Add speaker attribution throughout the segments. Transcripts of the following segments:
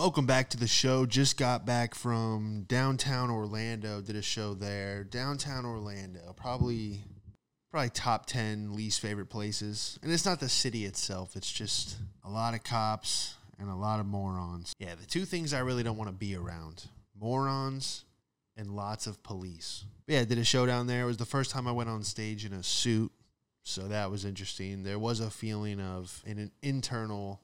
Speaker 1: Welcome back to the show. Just got back from downtown Orlando. Did a show there. Downtown Orlando, probably probably top 10 least favorite places. And it's not the city itself, it's just a lot of cops and a lot of morons. Yeah, the two things I really don't want to be around morons and lots of police. But yeah, I did a show down there. It was the first time I went on stage in a suit. So that was interesting. There was a feeling of an internal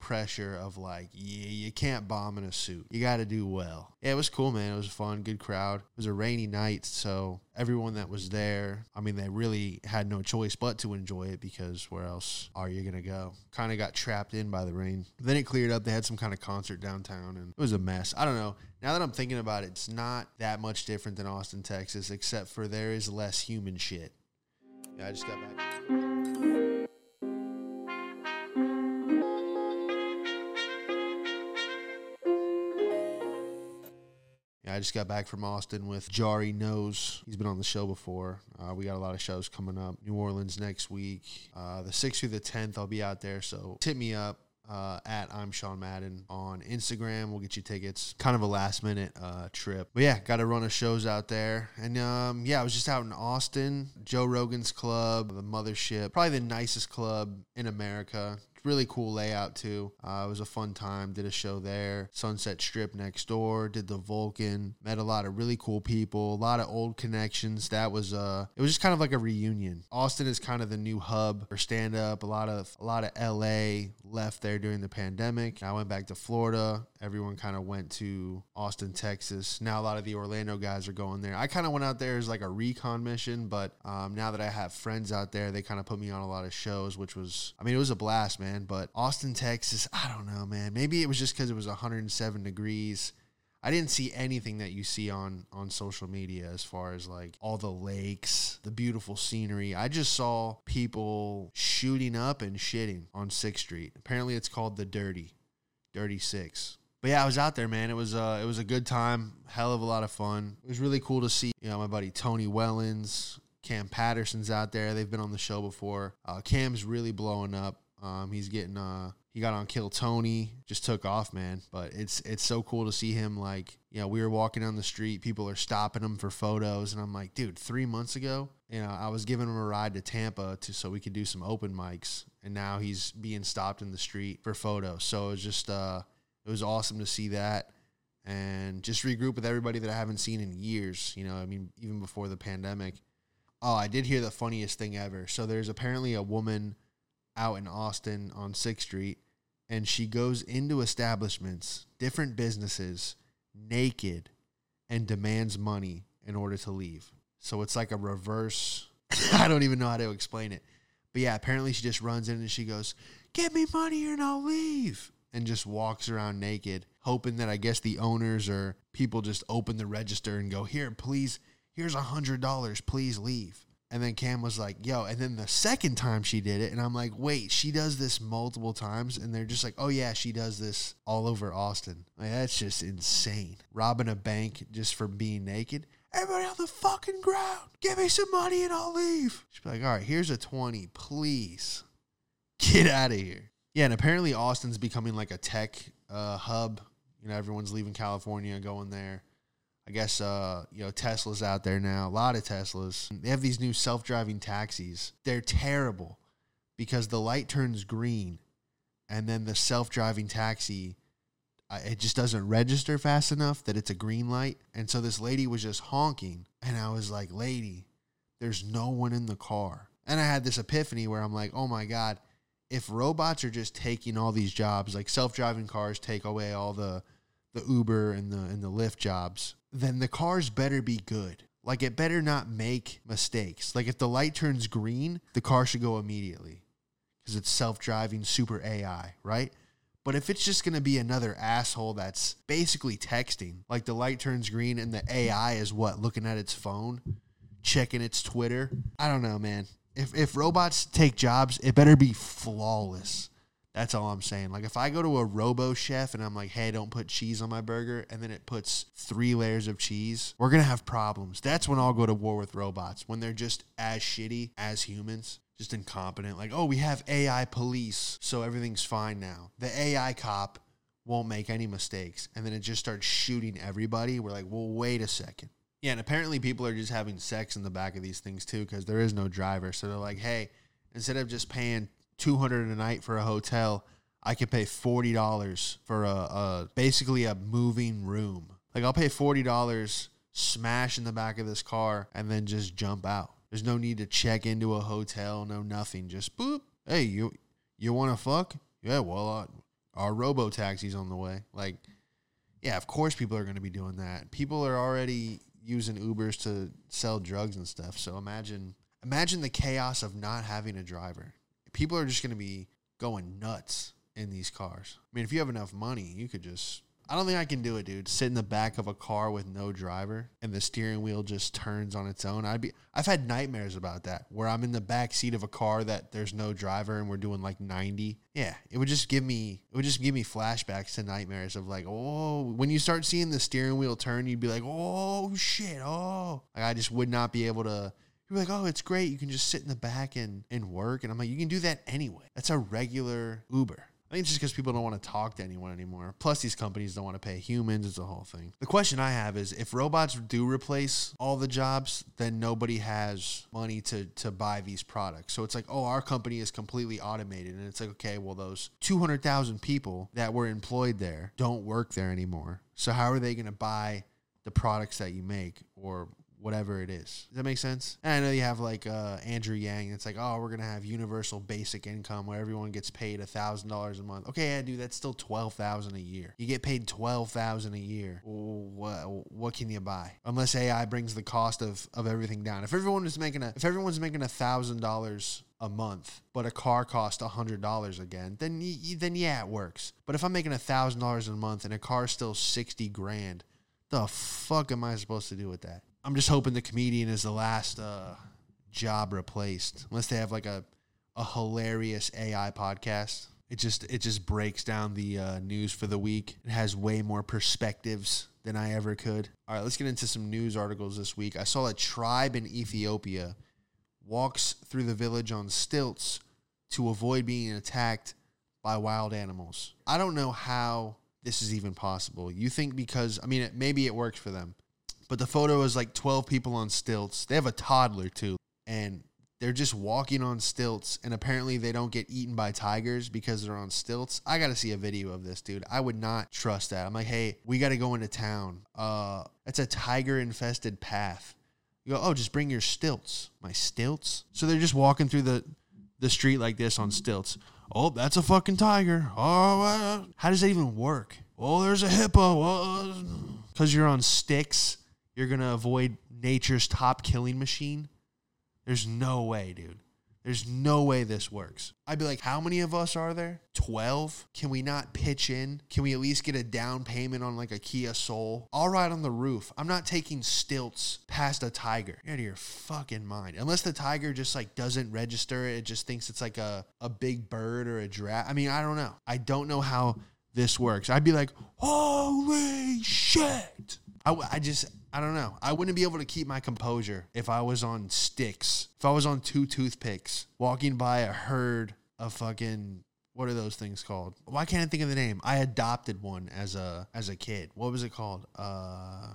Speaker 1: pressure of like, yeah, you can't bomb in a suit. You got to do well. Yeah, it was cool, man. It was fun, good crowd. It was a rainy night, so everyone that was there, I mean, they really had no choice but to enjoy it because where else are you going to go? Kind of got trapped in by the rain. Then it cleared up. They had some kind of concert downtown and it was a mess. I don't know. Now that I'm thinking about it, it's not that much different than Austin, Texas, except for there is less human shit. Yeah, I just got back. I just got back from Austin with Jari Knows. He's been on the show before. Uh, we got a lot of shows coming up. New Orleans next week. Uh, the 6th through the 10th, I'll be out there. So hit me up. Uh, at I'm Sean Madden on Instagram. We'll get you tickets. Kind of a last minute uh, trip. But yeah, got a run of shows out there. And um, yeah, I was just out in Austin, Joe Rogan's club, the mothership, probably the nicest club in America really cool layout too. Uh, it was a fun time. Did a show there. Sunset Strip next door. Did the Vulcan. Met a lot of really cool people. A lot of old connections. That was uh, it was just kind of like a reunion. Austin is kind of the new hub for stand up. A lot of a lot of LA left there during the pandemic. I went back to Florida. Everyone kind of went to Austin, Texas. Now a lot of the Orlando guys are going there. I kind of went out there as like a recon mission, but um, now that I have friends out there, they kind of put me on a lot of shows, which was, I mean, it was a blast, man man. But Austin, Texas, I don't know, man. Maybe it was just because it was 107 degrees. I didn't see anything that you see on on social media as far as like all the lakes, the beautiful scenery. I just saw people shooting up and shitting on 6th Street. Apparently it's called the Dirty. Dirty 6. But yeah, I was out there, man. It was uh it was a good time, hell of a lot of fun. It was really cool to see, you know, my buddy Tony Wellens, Cam Patterson's out there. They've been on the show before. Uh, Cam's really blowing up. Um, he's getting uh he got on Kill Tony, just took off, man. But it's it's so cool to see him like, you know, we were walking down the street, people are stopping him for photos, and I'm like, dude, three months ago, you know, I was giving him a ride to Tampa to so we could do some open mics, and now he's being stopped in the street for photos. So it was just uh it was awesome to see that and just regroup with everybody that I haven't seen in years, you know, I mean, even before the pandemic. Oh, I did hear the funniest thing ever. So there's apparently a woman out in Austin on 6th Street and she goes into establishments, different businesses, naked and demands money in order to leave. So it's like a reverse. I don't even know how to explain it. But yeah, apparently she just runs in and she goes, Get me money or I'll leave. And just walks around naked, hoping that I guess the owners or people just open the register and go, Here, please, here's a hundred dollars, please leave. And then Cam was like, yo. And then the second time she did it, and I'm like, wait, she does this multiple times. And they're just like, oh, yeah, she does this all over Austin. Like, that's just insane. Robbing a bank just for being naked. Everybody on the fucking ground. Give me some money and I'll leave. She'd like, all right, here's a 20. Please get out of here. Yeah, and apparently Austin's becoming like a tech uh, hub. You know, everyone's leaving California, going there. I guess uh, you know Tesla's out there now. A lot of Teslas. They have these new self-driving taxis. They're terrible because the light turns green, and then the self-driving taxi it just doesn't register fast enough that it's a green light. And so this lady was just honking, and I was like, "Lady, there's no one in the car." And I had this epiphany where I'm like, "Oh my god." If robots are just taking all these jobs, like self-driving cars take away all the the Uber and the and the Lyft jobs, then the cars better be good. Like it better not make mistakes. Like if the light turns green, the car should go immediately because it's self-driving super AI, right? But if it's just going to be another asshole that's basically texting, like the light turns green and the AI is what looking at its phone, checking its Twitter. I don't know, man. If if robots take jobs, it better be flawless. That's all I'm saying. Like if I go to a Robo Chef and I'm like, "Hey, don't put cheese on my burger," and then it puts three layers of cheese, we're gonna have problems. That's when I'll go to war with robots when they're just as shitty as humans, just incompetent. Like, oh, we have AI police, so everything's fine now. The AI cop won't make any mistakes, and then it just starts shooting everybody. We're like, well, wait a second. Yeah, and apparently people are just having sex in the back of these things too because there is no driver. So they're like, hey, instead of just paying two hundred a night for a hotel, I could pay forty dollars for a, a basically a moving room. Like I'll pay forty dollars, smash in the back of this car, and then just jump out. There's no need to check into a hotel, no nothing. Just boop. Hey, you you want to fuck? Yeah, well, uh, our robo taxi's on the way. Like, yeah, of course people are going to be doing that. People are already using Ubers to sell drugs and stuff. So imagine imagine the chaos of not having a driver. People are just going to be going nuts in these cars. I mean, if you have enough money, you could just I don't think I can do it, dude. Sit in the back of a car with no driver and the steering wheel just turns on its own. I'd be I've had nightmares about that where I'm in the back seat of a car that there's no driver and we're doing like 90. Yeah, it would just give me it would just give me flashbacks to nightmares of like, "Oh, when you start seeing the steering wheel turn, you'd be like, "Oh shit. Oh." Like I just would not be able to you're like, oh, it's great. You can just sit in the back and, and work. And I'm like, you can do that anyway. That's a regular Uber. I think it's just because people don't want to talk to anyone anymore. Plus, these companies don't want to pay humans. It's a whole thing. The question I have is if robots do replace all the jobs, then nobody has money to, to buy these products. So it's like, oh, our company is completely automated. And it's like, okay, well, those 200,000 people that were employed there don't work there anymore. So how are they going to buy the products that you make or whatever it is. Does that make sense? And I know you have like uh, Andrew Yang. It's like, oh, we're gonna have universal basic income where everyone gets paid a thousand dollars a month. Okay, yeah, dude, that's still twelve thousand a year. You get paid twelve thousand a year. What what can you buy? Unless AI brings the cost of of everything down. If everyone is making a if everyone's making a thousand dollars a month, but a car costs a hundred dollars again, then then yeah, it works. But if I'm making a thousand dollars a month and a car's still sixty grand, the fuck am I supposed to do with that? I'm just hoping the comedian is the last uh, job replaced, unless they have like a a hilarious AI podcast. It just it just breaks down the uh, news for the week. It has way more perspectives than I ever could. All right, let's get into some news articles this week. I saw a tribe in Ethiopia walks through the village on stilts to avoid being attacked by wild animals. I don't know how this is even possible. You think because I mean it, maybe it works for them but the photo is like 12 people on stilts. They have a toddler too. And they're just walking on stilts and apparently they don't get eaten by tigers because they're on stilts. I got to see a video of this, dude. I would not trust that. I'm like, "Hey, we got to go into town. Uh, it's a tiger infested path." You go, "Oh, just bring your stilts." My stilts? So they're just walking through the the street like this on stilts. Oh, that's a fucking tiger. Oh, uh, how does that even work? Oh, there's a hippo. Because uh, you're on sticks you're going to avoid nature's top killing machine? There's no way, dude. There's no way this works. I'd be like, how many of us are there? 12? Can we not pitch in? Can we at least get a down payment on like a Kia Soul? I'll ride on the roof. I'm not taking stilts past a tiger. You're out of your fucking mind. Unless the tiger just like doesn't register it, it just thinks it's like a, a big bird or a giraffe. I mean, I don't know. I don't know how this works. I'd be like, holy shit. I, I just, I don't know. I wouldn't be able to keep my composure if I was on sticks, if I was on two toothpicks, walking by a herd of fucking what are those things called? Why can't I think of the name? I adopted one as a as a kid. What was it called? Uh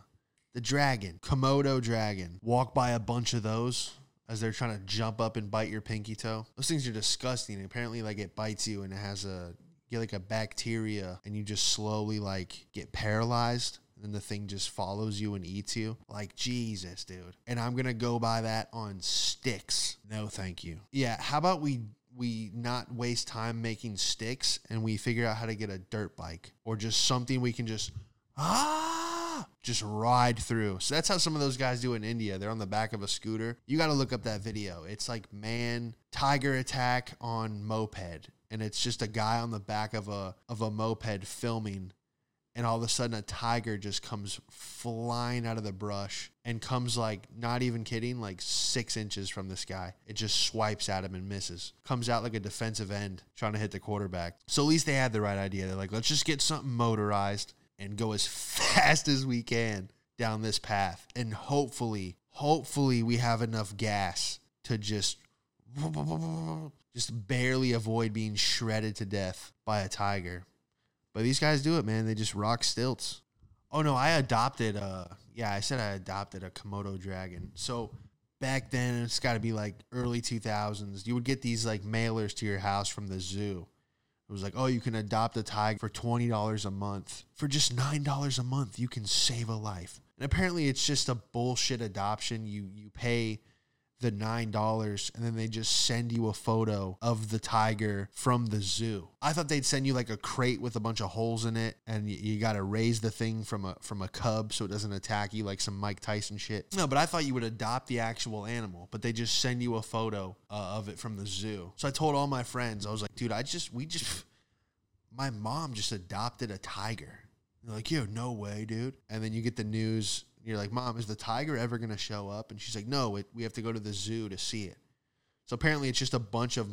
Speaker 1: the dragon, Komodo dragon. Walk by a bunch of those as they're trying to jump up and bite your pinky toe. Those things are disgusting. Apparently, like it bites you and it has a get like a bacteria and you just slowly like get paralyzed and the thing just follows you and eats you. Like, Jesus, dude. And I'm going to go by that on sticks. No, thank you. Yeah, how about we we not waste time making sticks and we figure out how to get a dirt bike or just something we can just ah just ride through. So that's how some of those guys do in India. They're on the back of a scooter. You got to look up that video. It's like man tiger attack on moped and it's just a guy on the back of a of a moped filming and all of a sudden a tiger just comes flying out of the brush and comes like not even kidding like six inches from this guy it just swipes at him and misses. Comes out like a defensive end trying to hit the quarterback. So at least they had the right idea. They're like let's just get something motorized and go as fast as we can down this path. And hopefully hopefully we have enough gas to just just barely avoid being shredded to death by a tiger But these guys do it, man. They just rock stilts. Oh no, I adopted. Uh, yeah, I said I adopted a Komodo dragon. So back then, it's got to be like early two thousands. You would get these like mailers to your house from the zoo. It was like, oh, you can adopt a tiger for twenty dollars a month. For just nine dollars a month, you can save a life. And apparently, it's just a bullshit adoption. You you pay the nine dollars and then they just send you a photo of the tiger from the zoo. I thought they'd send you like a crate with a bunch of holes in it and you, you got to raise the thing from a from a cub so it doesn't attack you like some Mike Tyson shit. No, but I thought you would adopt the actual animal, but they just send you a photo uh, of it from the zoo. So I told all my friends, I was like, dude, I just we just my mom just adopted a tiger. They're like, yo, no way, dude. And then you get the news you're like, Mom, is the tiger ever going to show up? And she's like, No, it, we have to go to the zoo to see it. So apparently, it's just a bunch of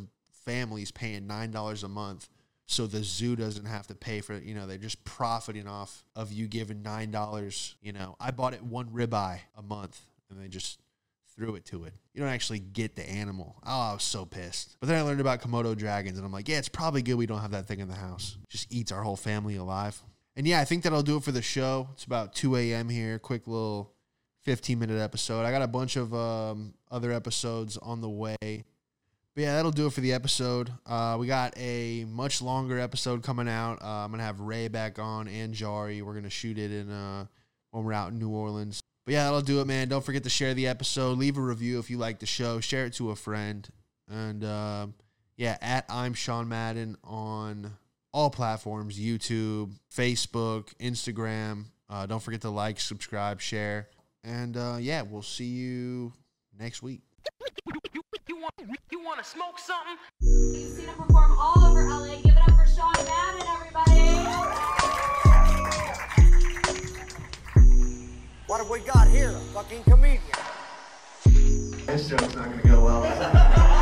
Speaker 1: families paying $9 a month. So the zoo doesn't have to pay for it. You know, they're just profiting off of you giving $9. You know, I bought it one ribeye a month and they just threw it to it. You don't actually get the animal. Oh, I was so pissed. But then I learned about Komodo dragons and I'm like, yeah, it's probably good we don't have that thing in the house. Just eats our whole family alive. And yeah, I think that'll do it for the show. It's about 2 a.m. here. Quick little 15 minute episode. I got a bunch of um, other episodes on the way. But yeah, that'll do it for the episode. Uh, we got a much longer episode coming out. Uh, I'm gonna have Ray back on and Jari. We're gonna shoot it in uh, when we're out in New Orleans. But yeah, that'll do it, man. Don't forget to share the episode. Leave a review if you like the show. Share it to a friend. And uh, yeah, at I'm Sean Madden on all platforms YouTube, Facebook, Instagram. Uh, don't forget to like, subscribe, share. And uh, yeah, we'll see you next week.
Speaker 2: You, you, want, you want to smoke something?
Speaker 3: You've seen him perform all over LA. Give it up for Sean Madden, everybody.
Speaker 4: What have we got here? A fucking comedian.
Speaker 1: This joke's not going to go well.